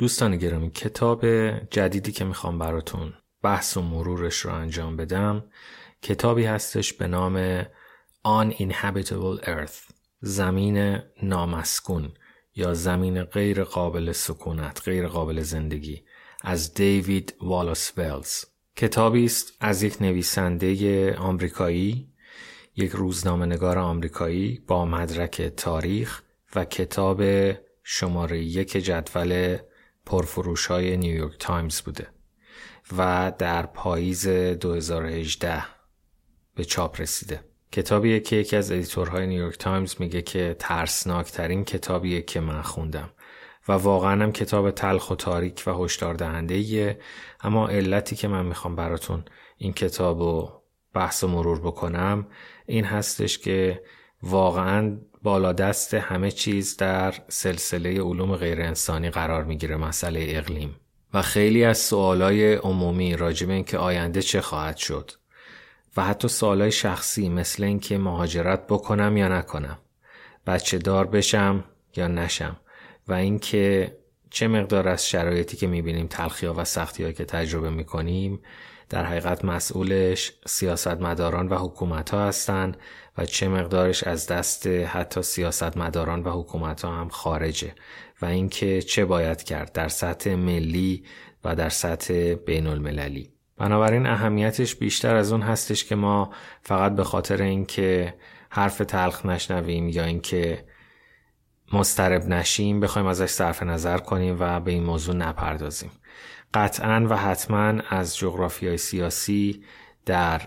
دوستان گرامی کتاب جدیدی که می‌خوام براتون بحث و مرورش رو انجام بدم کتابی هستش به نام Uninhabitable Earth زمین نامسکون یا زمین غیر قابل سکونت غیر قابل زندگی از دیوید والاس ولز کتابی است از یک نویسنده آمریکایی یک روزنامه نگار آمریکایی با مدرک تاریخ و کتاب شماره یک جدول پرفروش های نیویورک تایمز بوده و در پاییز 2018 به چاپ رسیده. کتابیه که یکی از editor های نیویورک تایمز میگه که ترسناکترین کتابیه که من خوندم و واقعا هم کتاب تلخ و تاریک و هشدار دهنده اما علتی که من می‌خوام براتون این کتاب رو بحث و مرور بکنم این هستش که واقعا بالا دست همه چیز در سلسله علوم غیر انسانی قرار می‌گیره مسئله اقلیم. و خیلی از سوالای عمومی راجب اینکه آینده چه خواهد شد و حتی سوالای شخصی مثل اینکه مهاجرت بکنم یا نکنم بچه دار بشم یا نشم و اینکه چه مقدار از شرایطی که می‌بینیم تلخی ها و سختی که تجربه می‌کنیم در حقیقت مسئولش سیاستمداران و حکومت ها هستند و چه مقدارش از دست حتی سیاستمداران و حکومت ها هم خارجه و اینکه چه باید کرد در سطح ملی و در سطح بین المللی بنابراین اهمیتش بیشتر از اون هستش که ما فقط به خاطر اینکه حرف تلخ نشنویم یا اینکه مسترب نشیم بخوایم ازش صرف نظر کنیم و به این موضوع نپردازیم. قطعا و حتما از جغرافی سیاسی در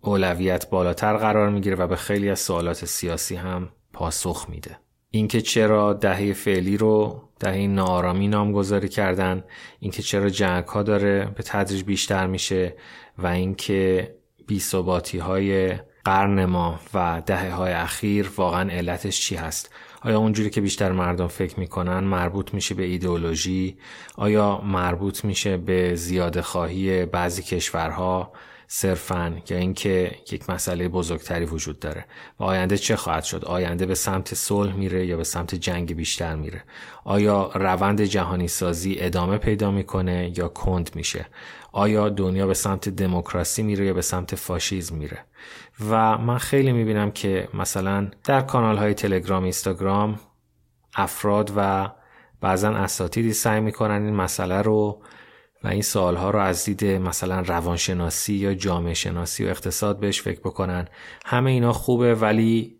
اولویت بالاتر قرار می‌گیره و به خیلی از سوالات سیاسی هم پاسخ میده. اینکه چرا دهه فعلی رو دهه نارامی نامگذاری کردن اینکه چرا جنگ ها داره به تدریج بیشتر میشه و اینکه بیثباتی های قرن ما و دهه های اخیر واقعا علتش چی هست؟ آیا اونجوری که بیشتر مردم فکر می‌کنن مربوط میشه به ایدئولوژی؟ آیا مربوط میشه به زیاده خواهی بعضی کشورها؟ صرفا یا اینکه یک مسئله بزرگتری وجود داره و آینده چه خواهد شد؟ آینده به سمت صلح میره یا به سمت جنگ بیشتر میره؟ آیا روند جهانی سازی ادامه پیدا می‌کنه یا کند میشه؟ آیا دنیا به سمت دموکراسی میره یا به سمت فاشیزم میره؟ و من خیلی می‌بینم که مثلا در کانال های تلگرام اینستاگرام افراد و بعضا اساتیدی سعی می‌کنن این مسئله رو و این سوالها رو از دید مثلا روانشناسی یا جامعه شناسی و اقتصاد بهش فکر بکنن. همه اینا خوبه ولی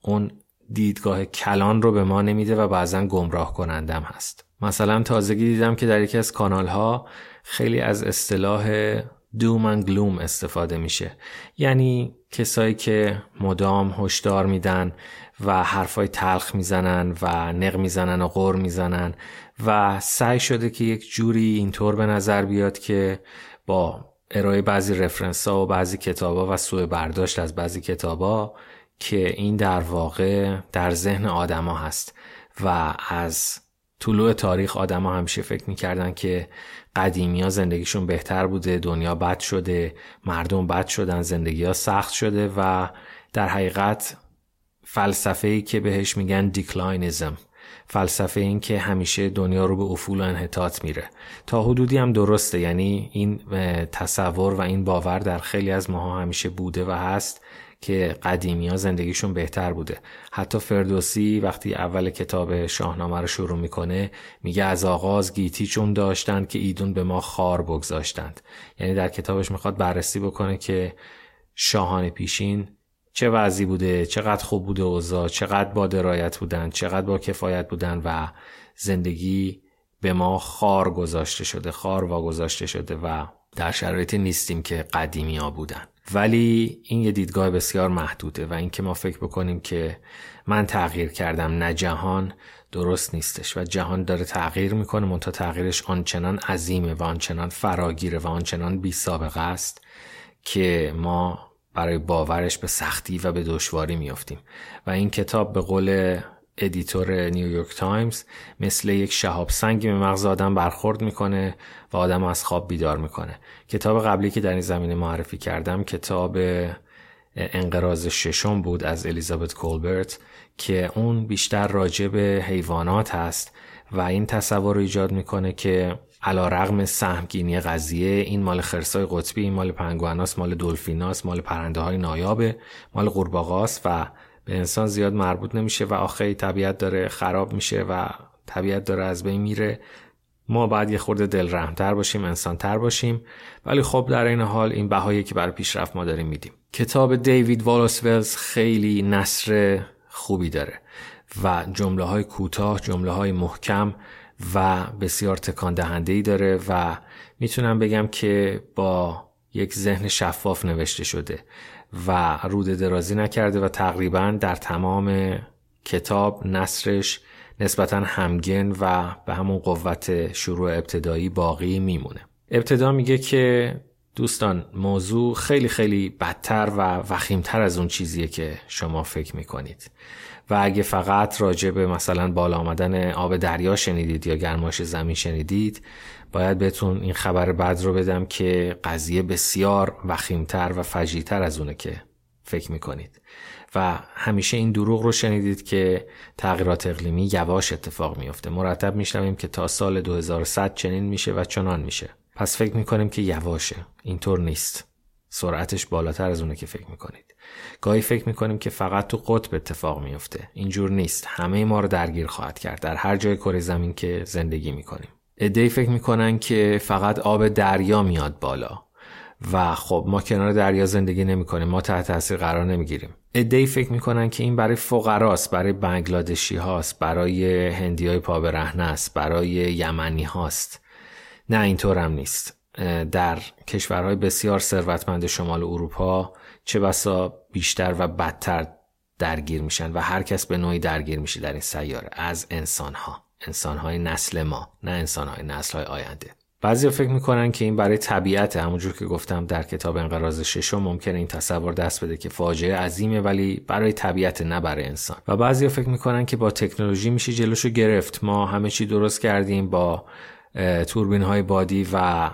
اون دیدگاه کلان رو به ما نمیده و بعضا گمراه کنندم هست. مثلا تازگی دیدم که در یکی از کانال ها خیلی از اصطلاح دوم and گلوم استفاده میشه. یعنی کسایی که مدام هشدار میدن و حرفای تلخ می‌زنن و نق می‌زنن و غور می‌زنن و سعی شده که یک جوری اینطور به نظر بیاد که با ارائه بعضی رفرنس ها و بعضی کتاب ها و سوء برداشت از بعضی کتاب ها که این در واقع در ذهن آدما هست و از طلوع تاریخ آدما همیشه فکر می‌کردن که قدیمی ها زندگیشون بهتر بوده دنیا بد شده مردم بد شدن زندگی ها سخت شده و در حقیقت فلسفه ای که بهش میگن دیکلاینیزم فلسفه این که همیشه دنیا رو به افول و انحطاط میره. تا حدودی هم درسته یعنی این تصور و این باور در خیلی از ماها همیشه بوده و هست. که قدیمی ها زندگیشون بهتر بوده. حتی فردوسی وقتی اول کتاب شاهنامه رو شروع می‌کنه میگه از آغاز گیتی چون داشتند که ایدون به ما خار بگذاشتند. یعنی در کتابش می‌خواد بررسی بکنه که شاهان پیشین چه وضعی بوده چقدر خوب بوده اوضاع چقدر با درایت بودن چقدر با کفایت بودن و زندگی به ما خار گذاشته شده خار واگذاشته شده و در شرایطی نیستیم که قدیمی ها بودن. ولی این یه دیدگاه بسیار محدوده و اینکه ما فکر بکنیم که من تغییر کردم نه جهان درست نیستش و جهان داره تغییر می‌کنه منتها تغییرش آنچنان عظیمه و آنچنان فراگیره و آنچنان بی سابقه است که ما برای باورش به سختی و به دشواری میافتیم. و این کتاب به قول editor نیویورک تایمز مثل یک شهاب سنگی به مغز آدم برخورد می‌کنه و آدم از خواب بیدار می‌کنه. کتاب قبلی که در این زمینه معرفی کردم کتاب انقراض ششم بود از الیزابت کولبرت که اون بیشتر راجع به حیوانات هست و این تصور رو ایجاد می‌کنه که علی‌رغم سهمگینی قضیه این مال خرسای قطبی این مال پنگواناس مال دلفیناس مال پرنده های نایابه مال قورباغاست و به انسان زیاد مربوط نمیشه و آخه طبیعت داره خراب میشه و طبیعت داره از بین میره. ما باید یه خورده دل رحمتر باشیم انسان تر باشیم. ولی خب در این حال این بهایی که برای پیشرفت ما داریم میدیم. کتاب دیوید والوس خیلی نصر خوبی داره و جمله های کوتاه جمله های محکم و بسیار تکان دهنده ای داره و می‌تونم بگم که با یک ذهن شفاف نوشته شده. و رود درازی نکرده و تقریبا در تمام کتاب نصرش نسبتا همگن و به همون قوت شروع ابتدایی باقی میمونه. ابتدا میگه که دوستان موضوع خیلی خیلی بدتر و وخیمتر از اون چیزیه که شما فکر می‌کنید. و اگه فقط راجع به مثلا بالا آمدن آب دریا شنیدید یا گرماش زمین شنیدید باید بهتون این خبر بد رو بدم که قضیه بسیار وخیمتر و فجیتر از اونه که فکر می‌کنید. و همیشه این دروغ رو شنیدید که تغییرات اقلیمی یواش اتفاق میفته مرتب میشنویم که تا سال 2100 چنین میشه و چنان میشه. پس فکر می‌کنیم که یواشه. اینطور نیست. سرعتش بالاتر از اونه که فکر می‌کنید. گاهی فکر می‌کنیم که فقط تو قطب اتفاق میفته اینجور نیست. همه ما رو درگیر خواهد کرد. در هر جای کره زمین که زندگی می‌کنیم. ادهی فکر می‌کنن که فقط آب دریا میاد بالا. و خب ما کنار دریا زندگی نمی‌کنیم. ما تحت تاثیر قرار نمی‌گیریم. ادهی فکر می‌کنن که این برای فقراست برای بنگلادشی هاست برای هندی های پا است برای یمنی هاست نه اینطور هم نیست در کشورهای بسیار ثروتمند شمال اروپا چه بسا بیشتر و بدتر درگیر میشن و هر کس به نوعی درگیر میشه در این سیاره از انسان ها انسان های نسل ما نه انسان های نسل های آینده. بعضی فکر می‌کنن که این برای طبیعت همونجور که گفتم در کتاب انقراض ششم ممکنه این تصور دست بده که فاجعه عظیمه ولی برای طبیعت نه برای انسان. و بعضی فکر می‌کنن که با تکنولوژی میشه جلوشو گرفت. ما همه چی درست کردیم با توربین های بادی و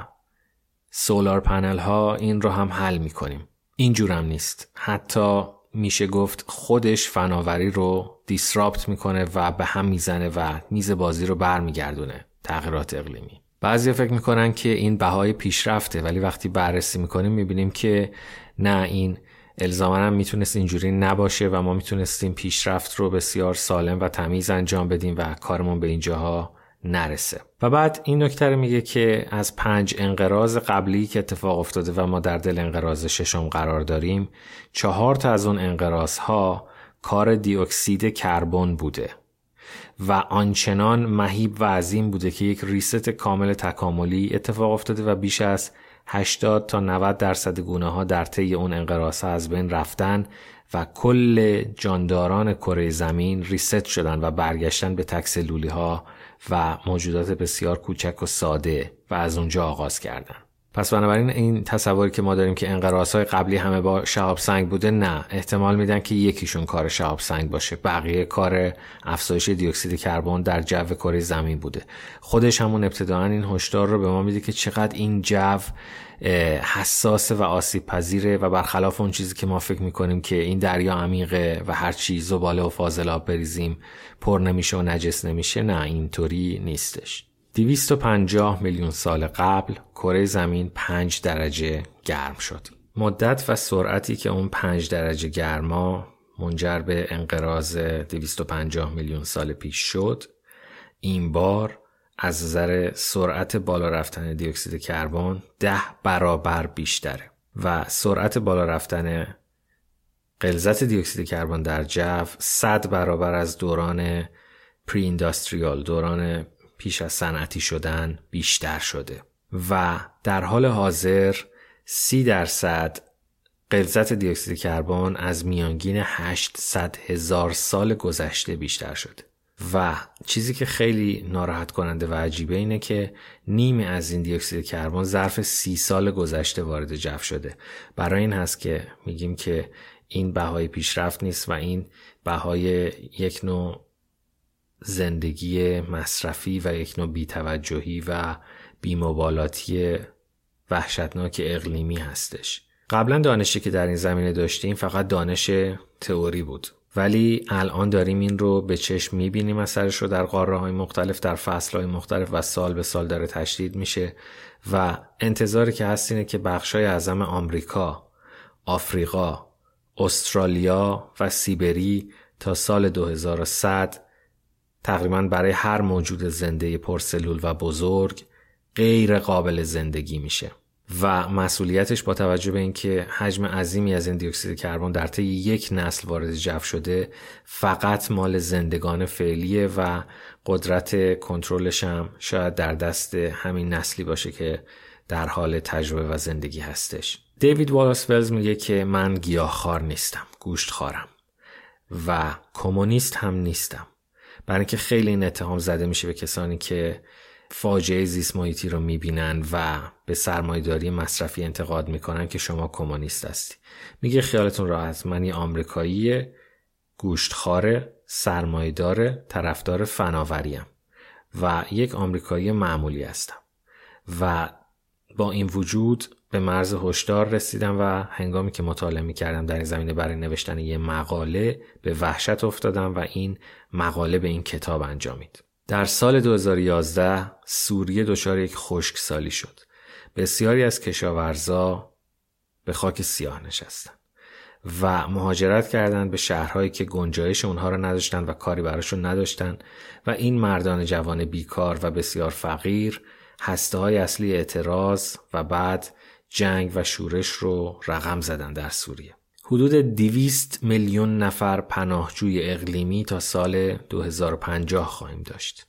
سولار پنل ها این رو هم حل می‌کنیم. اینجورم نیست. حتی میشه گفت خودش فناوری رو دیسراپت می‌کنه و به هم می‌زنه و میز بازی رو برمیگردونه تغییرات اقلیمی. بعضی فکر می‌کنن که این بهای پیشرفته ولی وقتی بررسی می‌کنیم می‌بینیم که نه این الزاما هم می‌تونست اینجوری نباشه و ما می‌تونستیم پیشرفت رو بسیار سالم و تمیز انجام بدیم و کارمون به اینجاها نرسه. و بعد این نکته میگه که از پنج انقراض قبلی که اتفاق افتاده و ما در دل انقراض ششم قرار داریم چهار تا از اون انقراض ها کار دیوکسید کربن بوده و آنچنان مهیب و عظیم بوده که یک ریست کامل تکاملی اتفاق افتاده و بیش از 80 تا 90 درصد گونه ها در طی اون انقراض از بین رفتن و کل جانداران کره زمین ریست شدن و برگشتن به تکسلولی ها و موجودات بسیار کوچک و ساده و از اونجا آغاز کردن. پس بنابراین این تصوری که ما داریم که انقراض های قبلی همه با شهاب سنگ بوده نه. احتمال میدن که یکیشون کار شهاب سنگ باشه. بقیه کار افزایش دیوکسید کربن در جو کره زمین بوده. خودش همون ابتداعا این هشدار رو به ما میده که چقدر این جو حساس و آسیب پذیره و برخلاف اون چیزی که ما فکر می‌کنیم که این دریا عمیقه و هر چی زباله و فاضلاب بریزیم پر نمیشه و نجس نمیشه نه. اینطوری نیستش. 250 میلیون سال قبل کره زمین 5 درجه گرم شد. مدت و سرعتی که اون 5 درجه گرما منجر به انقراض 250 میلیون سال پیش شد این بار از نظر سرعت بالا رفتن دیوکسید کربن ده برابر بیشتره و سرعت بالا رفتن غلظت دیوکسید کربن در جو 100 برابر از دوران پری دوران پیش از صنعتی شدن بیشتر شده. و در حال حاضر سی درصد غلظت دیوکسید کربن از میانگین 800 هزار سال گذشته بیشتر شده. و چیزی که خیلی ناراحت کننده و عجیبه اینه که نیم از این دیوکسید کربن ظرف سی سال گذشته وارد جو شده. برای این هست که میگیم که این بهای پیشرفت نیست و این بهای یک نوع زندگی مصرفی و یک نوع بیتوجهی و بیمبالاتی وحشتناک اقلیمی هستش. قبلا دانشی که در این زمینه داشتیم فقط دانش تئوری بود. ولی الان داریم این رو به چشم می‌بینیم اثرش رو در قاره های مختلف در فصل های مختلف و سال به سال داره تشدید میشه و انتظاری که هست اینه که بخشای اعظم آمریکا، آفریقا، استرالیا و سیبری تا سال 2100 تقریبا برای هر موجود زنده پرسلول و بزرگ غیر قابل زندگی میشه و مسئولیتش با توجه به اینکه حجم عظیمی از این دیوکسید کربن در طی یک نسل وارد جو شده فقط مال زندگان فعلیه و قدرت کنترلش هم شاید در دست همین نسلی باشه که در حال تجربه و زندگی هستش. دیوید والاس ولز میگه که من گیاهخوار نیستم گوشت خارم و کمونیست هم نیستم. برای اینکه خیلی این اتهام زده میشه به کسانی که فاجعه زیست محیطی رو می‌بینن و به سرمایداری مصرفی انتقاد می‌کنن که شما کمونیست هستی. میگه خیالتون راحت. من یه آمریکایی گوشتخوار سرمایدار طرفدار فناوریم و یک آمریکایی معمولی هستم و با این وجود به مرز هشدار رسیدم و هنگامی که مطالعه می کردم در این زمینه برای نوشتن یه مقاله به وحشت افتادم و این مقاله به این کتاب انجامید. در سال 2011 سوریه دچار یک خشکسالی شد. بسیاری از کشاورزا به خاک سیاه نشستن و مهاجرت کردند به شهرهایی که گنجایش اونها را نداشتن و کاری براشون نداشتن و این مردان جوان بیکار و بسیار فقیر هسته های اصلی اعتراض و بعد جنگ و شورش رو رقم زدن در سوریه. حدود 200 میلیون نفر پناهجوی اقلیمی تا سال 2050 خواهیم داشت.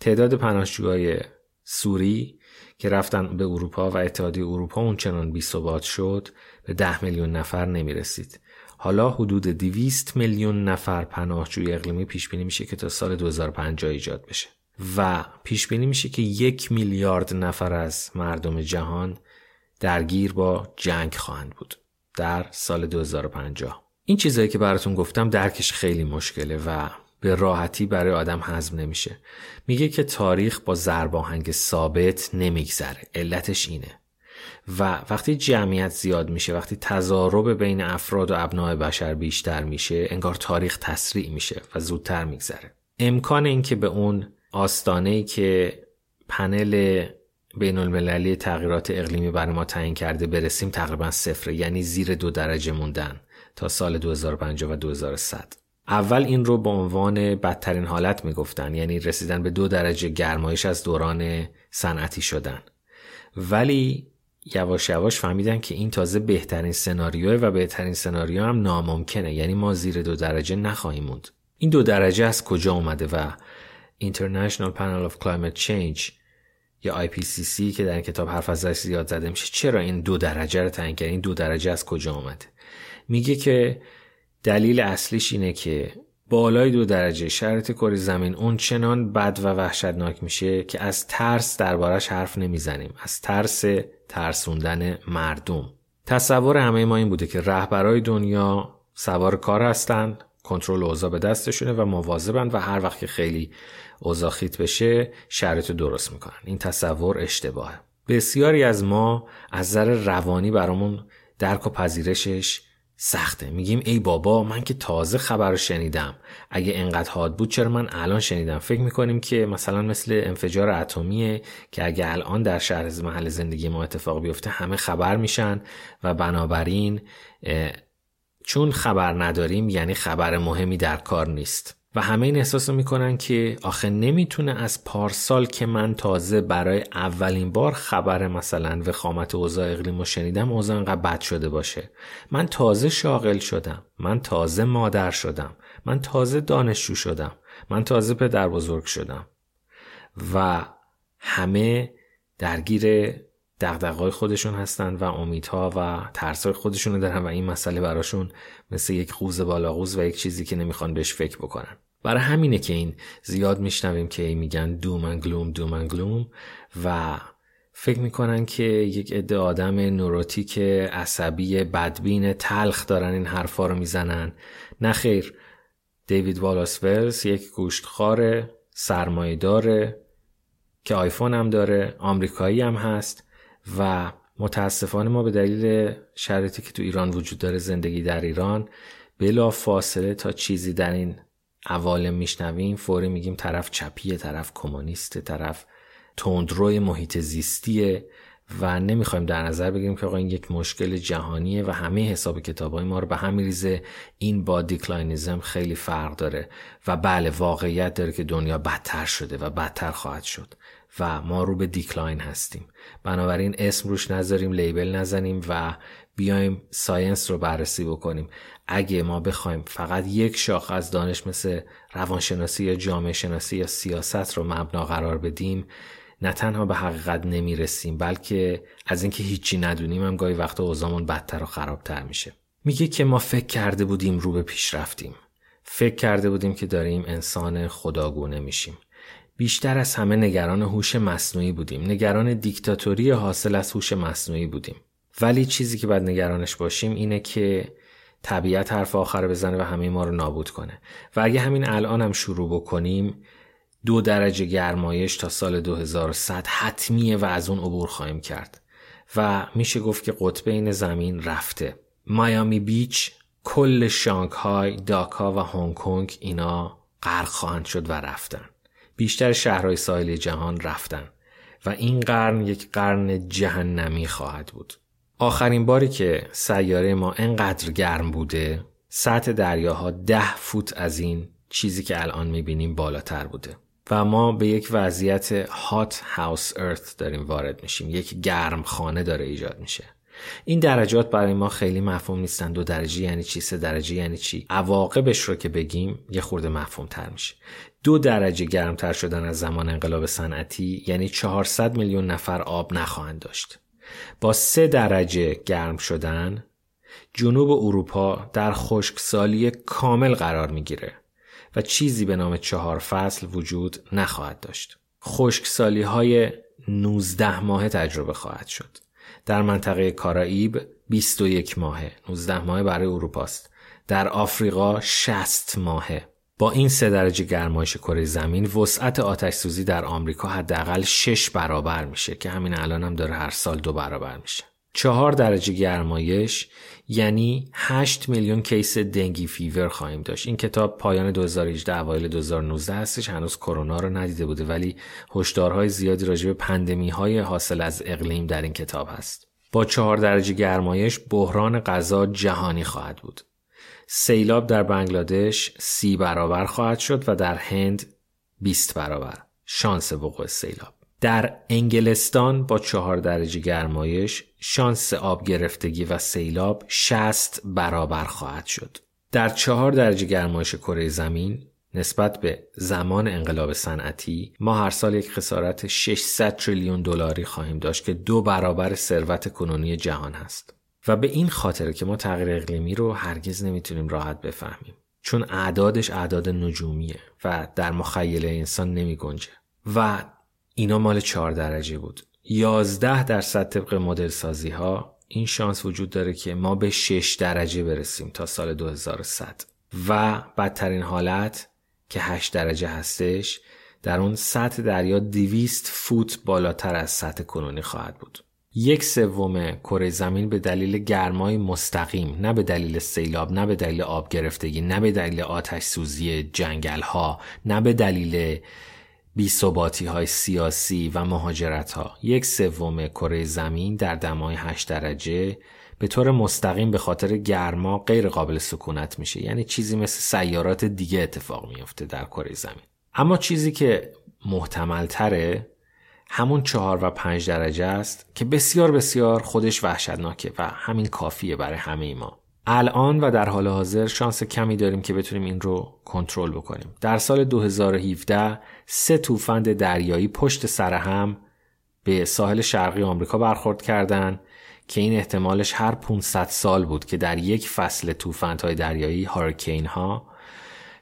تعداد پناهجوهای سوری که رفتن به اروپا و اتحادیه اروپا اونچنان بی ثبات شد به 10 میلیون نفر نمی رسید. حالا حدود 200 میلیون نفر پناهجوی اقلیمی پیش بینی میشه که تا سال 2050 ایجاد بشه و پیش بینی میشه که یک میلیارد نفر از مردم جهان درگیر با جنگ خواهند بود در سال 2050 این چیزهایی که براتون گفتم درکش خیلی مشکله و به راحتی برای آدم هضم نمیشه. میگه که تاریخ با زرباهنگ ثابت نمیگذره. علتش اینه. و وقتی جمعیت زیاد میشه وقتی تضارب بین افراد و ابناع بشر بیشتر میشه انگار تاریخ تسریع میشه و زودتر میگذره. امکان اینکه به اون آستانه که پنل بین المللی تغییرات اقلیمی برای ما تعیین کرده برسیم تقریبا صفره یعنی زیر دو درجه موندن تا سال 2050 و 2100 اول این رو به عنوان بدترین حالت می‌گفتن یعنی رسیدن به دو درجه گرمایش از دوران صنعتی شدن. ولی یواش یواش فهمیدن که این تازه بهترین سناریوه و بهترین سناریو هم ناممکنه یعنی ما زیر دو درجه نخواهیم موند. این دو درجه از کجا اومده و International Panel of Climate Change یا IPCC که در این کتاب حرف ازش زیاد زده میشه چرا این دو درجه رو تعیین کرد این دو درجه از کجا آمده میگه که دلیل اصلیش اینه که بالای دو درجه شرط کره زمین اون چنان بد و وحشتناک میشه که از ترس دربارش حرف نمی‌زنیم. از ترس ترسوندن مردم. تصور همه ما این بوده که رهبرای دنیا سوار کار هستند. کنترل اوضاع به دستشونه و مواظبن و هر وقت که خیلی اوضاع خیت بشه شرایط درست می‌کنن. این تصور اشتباهه. بسیاری از ما از نظر روانی برامون درک و پذیرشش سخته. میگیم ای بابا من که تازه خبر شنیدم. اگه انقدر حاد بود چرا من الان شنیدم؟ فکر می‌کنیم که مثلا مثل انفجار اتمیه که اگه الان در شهر محل زندگی ما اتفاق بیفته همه خبر میشن و بنابراین چون خبر نداریم یعنی خبر مهمی در کار نیست. و همه این احساس رو می‌کنن که آخه نمی‌تونه از پارسال که من تازه برای اولین بار خبر مثلا وخامت اوضاع اقلیم شنیدم اوضاع انقدر بد شده باشه. من تازه شاغل شدم من تازه مادر شدم من تازه دانشجو شدم من تازه پدر بزرگ شدم. و همه درگیر دقدقای خودشون هستن و امیدها و ترسای خودشون دارن و این مسئله براشون مثل یک قوز بالاقوز و یک چیزی که نمی‌خوان بهش فکر بکنن. برای همینه که این زیاد میشنویم که میگن دومن گلوم دومن گلوم و فکر می‌کنن که یک عده آدم نوروتیک عصبی بدبین تلخ دارن این حرفا رو می‌زنن. نه خیر دیوید والاس ولز یک سرمایه داره که آیفون هم داره آمریکایی هم هست. و متاسفانه ما به دلیل شرایطی که تو ایران وجود داره زندگی در ایران بلا فاصله تا چیزی در این عوالم میشنویم فوری میگیم طرف چپیه طرف کمونیست طرف تندروی محیط زیستیه و نمی‌خوایم در نظر بگیریم که آقا این یک مشکل جهانیه و همه حساب کتاب های ما رو به هم میریزه. این با declinism خیلی فرق داره و بله واقعیت داره که دنیا بدتر شده و بدتر خواهد شد. و ما رو به decline هستیم. بنابراین اسم روش نذاریم label نزنیم و بیایم science رو بررسی بکنیم. اگه ما بخوایم فقط یک شاخ از دانش مثل روانشناسی یا جامعه شناسی یا سیاست رو مبنا قرار بدیم نه تنها به حقیقت نمی‌رسیم بلکه از اینکه هیچی ندونیم هم گاهی وقتا اوزامون بدتر و خرابتر میشه. میگه که ما فکر کرده بودیم رو به پیش رفتیم. فکر کرده بودیم که داریم انسان خداگونه میشیم. بیشتر از همه نگران هوش مصنوعی بودیم. نگران دیکتاتوری حاصل از هوش مصنوعی بودیم. ولی چیزی که باید نگرانش باشیم اینه که طبیعت حرف آخر بزنه و همه ما رو نابود کنه. و اگه همین الان هم شروع بکنیم دو درجه گرمایش تا سال 2100 حتمیه و از اون عبور خواهیم کرد. و میشه گفت که قطب زمین رفته. مایامی بیچ کل شانگهای داکا و هنگ کنگ اینا غرق خواهند شد و رفتن. بیشتر شهرهای ساحلی جهان رفتن و این قرن یک قرن جهنمی خواهد بود. آخرین باری که سیاره ما انقدر گرم بوده سطح دریاها ده فوت از این چیزی که الان می‌بینیم بالاتر بوده و ما به یک وضعیت هات هاوس ارث داریم وارد میشیم. یک گرم خانه داره ایجاد میشه. این درجات برای ما خیلی مفهوم نیستن. دو درجه یعنی چی؟ سه درجه یعنی چی؟ عواقبش رو که بگیم یه خورده مفهوم تر میشه. دو درجه گرمتر شدن از زمان انقلاب صنعتی یعنی 400 میلیون نفر آب نخواهند داشت با سه درجه گرم شدن جنوب اروپا در خشکسالی کامل قرار می‌گیره و چیزی به نام چهار فصل وجود نخواهد داشت. خشکسالی های 19 ماه تجربه خواهد شد. در منطقه کارائیب 21 ماهه 19 ماه برای اروپاست. در آفریقا 60 ماهه. با این سه درجه گرمایش کره زمین وسعت آتش سوزی در آمریکا حداقل 6 برابر میشه که همین الان هم داره هر سال دو برابر میشه. چهار درجه گرمایش یعنی 8 میلیون case dengue fever خواهیم داشت. این کتاب پایان 2018 اوایل 2019 هستش هنوز کرونا رو ندیده بوده ولی هشدارهای زیادی راجع به pandemic های حاصل از اقلیم در این کتاب هست. با چهار درجه گرمایش بحران غذا جهانی خواهد بود. سیلاب در بنگلادش سی برابر خواهد شد و در هند 20 برابر. شانس وقوع سیلاب. در انگلستان با چهار درجه گرمایش شانس آب گرفتگی و سیلاب 60 برابر خواهد شد. در چهار درجه گرمایش کره زمین نسبت به زمان انقلاب صنعتی ما هر سال یک خسارت 600 تریلیون دلاری خواهیم داشت که دو برابر ثروت کنونی جهان هست. و به این خاطر که ما تغییر اقلیمی رو هرگز نمی‌تونیم راحت بفهمیم. چون اعدادش اعداد نجومیه و در مخیله انسان نمی گنجه و اینا مال چهار درجه بود. 11 درصد طبق مدل سازی ها این شانس وجود داره که ما به 6 درجه برسیم تا سال 2100 و بدترین حالت که 8 درجه هستش در اون سطح دریا 200 فوت بالاتر از سطح کنونی خواهد بود. یک سوم کره زمین به دلیل گرمای مستقیم نه به دلیل سیلاب نه به دلیل آب گرفتگی نه به دلیل آتش سوزی جنگل ها نه به دلیل بیثباتی های سیاسی و مهاجرت ها یک سوم کره زمین در دمای 8 درجه به طور مستقیم به خاطر گرما غیر قابل سکونت میشه. یعنی چیزی مثل سیارات دیگه اتفاق میفته در کره زمین. اما چیزی که محتمل تره همون چهار و پنج درجه است که بسیار بسیار خودش وحشتناکه و همین کافیه برای همه ما. الان و در حال حاضر شانس کمی داریم که بتونیم این رو کنترل بکنیم. در سال 2017 سه توفند دریایی پشت سر هم به ساحل شرقی آمریکا برخورد کردند که این احتمالش هر 500 سال بود که در یک فصل توفندهای دریایی هارکین ها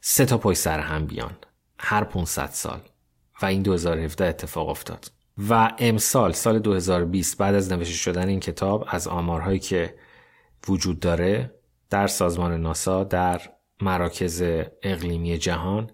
سه تا پشت سر هم بیان. هر 500 سال. و این 2017 اتفاق افتاد. و امسال سال 2020 بعد از نوشته شدن این کتاب از آمارهایی که وجود داره در سازمان ناسا در مراکز اقلیمی جهان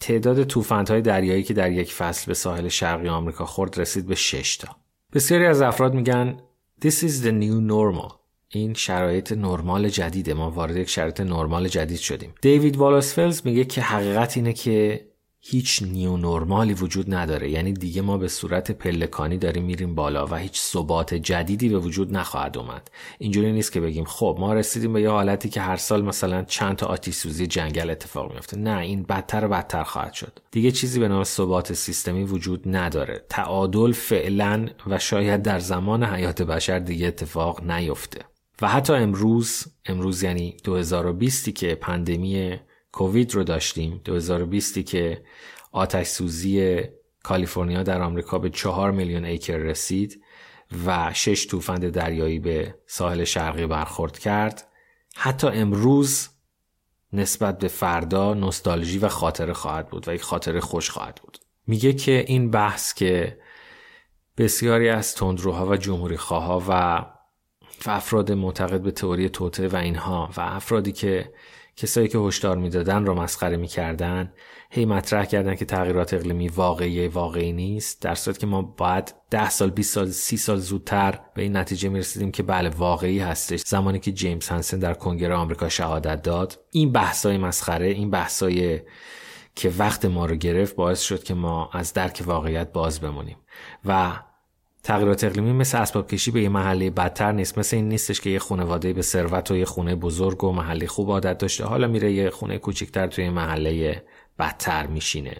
تعداد توفندهای دریایی که در یک فصل به ساحل شرقی آمریکا خورد رسید به 6 تا. بسیاری از افراد میگن This is the new normal. این شرایط نرمال جدیده ما وارد یک شرایط نرمال جدید شدیم دیوید والاسفلز میگه که حقیقت اینه که هیچ نیو نرمالی وجود نداره. یعنی دیگه ما به صورت پلکانی داریم میریم بالا و هیچ ثبات جدیدی به وجود نخواهد اومد. اینجوری نیست که بگیم خب ما رسیدیم به یه حالتی که هر سال مثلا چند تا آتیش جنگل اتفاق میفته. نه این بدتر و بدتر خواهد شد. دیگه چیزی به نام ثبات سیستمی وجود نداره. تعادل فعلا و شاید در زمان حیات بشر دیگه اتفاق نیفته. و حتی امروز امروز یعنی 2020 که pandemic کووید رو داشتیم 2020 که آتش سوزی کالیفرنیا در آمریکا به چهار میلیون acre رسید و شش توفند دریایی به ساحل شرقی برخورد کرد. حتی امروز نسبت به فردا نوستالژی و خاطره خواهد بود و یک خاطره خوش خواهد بود. میگه که این بحث که بسیاری از تندروها و جمهوری خواه و و افراد معتقد به تئوری توته و اینها و افرادی که کسایی که هشدار می‌دادن رو مسخره می‌کردن. هی مطرح کردن که تغییرات اقلیمی واقعی واقعی نیست. در صورت که ما باید ده سال 20 سال 30 سال زودتر به این نتیجه می‌رسیدیم که بله واقعی هستش. زمانی که جیمز هنسن در کنگره آمریکا شهادت داد این بحثای مسخره این بحثای که وقت ما رو گرفت باعث شد که ما از درک واقعیت باز بمونیم. و تغییرات اقلیمی مثل اسباب کشی به یه محله بدتر نیست. مثل این نیستش که یه خانواده به ثروت و یه خونه بزرگ و محله خوب عادت داشته. حالا میره یه خونه کوچکتر توی محله بدتر میشینه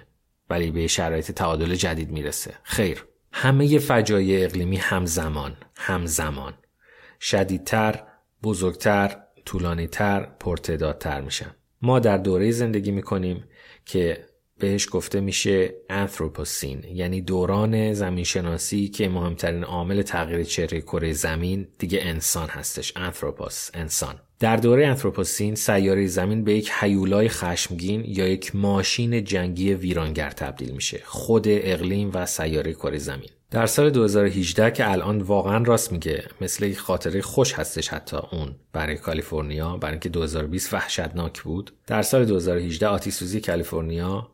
ولی به شرایط تعادل جدید می‌رسه. خیر. همه فجایع اقلیمی همزمان همزمان. شدیدتر بزرگتر طولانیتر پرتدادتر میشن. ما در دوره زندگی می‌کنیم که بهش گفته میشه انثروپوسین یعنی دوران زمین شناسی که مهمترین عامل تغییر چهره کره زمین دیگه انسان هستش. انثروپوس انسان. در دوره انثروپوسین سیاره زمین به یک حیولای خشمگین یا یک ماشین جنگی ویرانگر تبدیل میشه. خود اقلیم و سیاره کره زمین. در سال 2018 که الان واقعا راست میگه مثل یک خاطره خوش هستش حتی اون برای کالیفرنیا برای اینکه 2020 وحشتناک بود. در سال 2018 آتیسوزی کالیفرنیا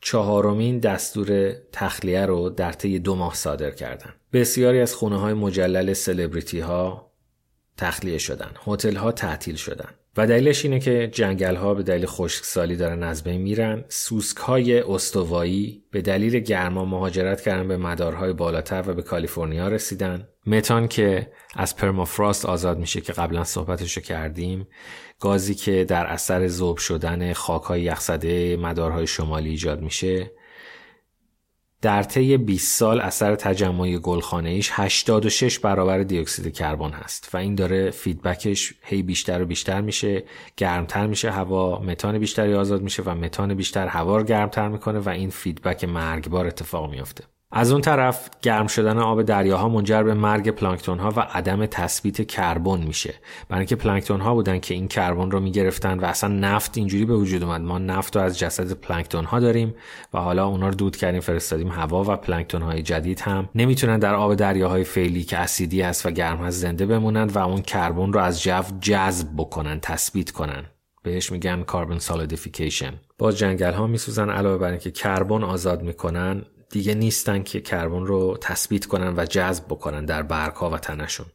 چهارمین دستور تخلیه رو در طی دو ماه صادر کردن. بسیاری از خونه های مجلل سلبریتی ها تخلیه شدن. هتل ها تعطیل شدن. و دلیلش اینه که جنگل ها به دلیل خشکسالی دارن از بین میرن. سوسک های استوایی به دلیل گرما مهاجرت کردن به مدارهای بالاتر و به کالیفرنیا رسیدن. متان که از پرمافراست آزاد میشه که قبلا صحبتشو کردیم. گازی که در اثر ذوب شدن خاکهای یخزده مدارهای شمالی ایجاد میشه. در طی 20 سال اثر تجمع گلخانه ایش 86 برابر دیوکسید کربن هست و این داره feedback ش هی بیشتر و بیشتر میشه گرمتر میشه هوا متان بیشتری آزاد میشه و متان بیشتر هوا رو گرمتر می‌کنه و این feedback مرگبار اتفاق میافته. از اون طرف گرم شدن آب دریاها منجر به مرگ پلانکتون ها و عدم تثبیت کربن میشه. برای اینکه پلانکتون ها بودن که این کربن رو می‌گرفتن و اصلا نفت اینجوری به وجود اومد. ما نفت رو از جسد پلانکتون ها داریم و حالا اونا رو دود کردیم فرستادیم هوا و پلانکتون های جدید هم نمی‌تونن در آب دریاهای فعلی که اسیدی هست و گرم هست زنده بمونن و اون کربن رو از جو جذب بکنن تثبیت کنن. بهش میگن کاربن سالیدیفیکیشن باز جنگل ها میسوزن علاوه بر اینکه کربن آزاد می‌کنن دیگه نیستن که کربن رو تثبیت کنن و جذب بکنن در برگها و تنشون.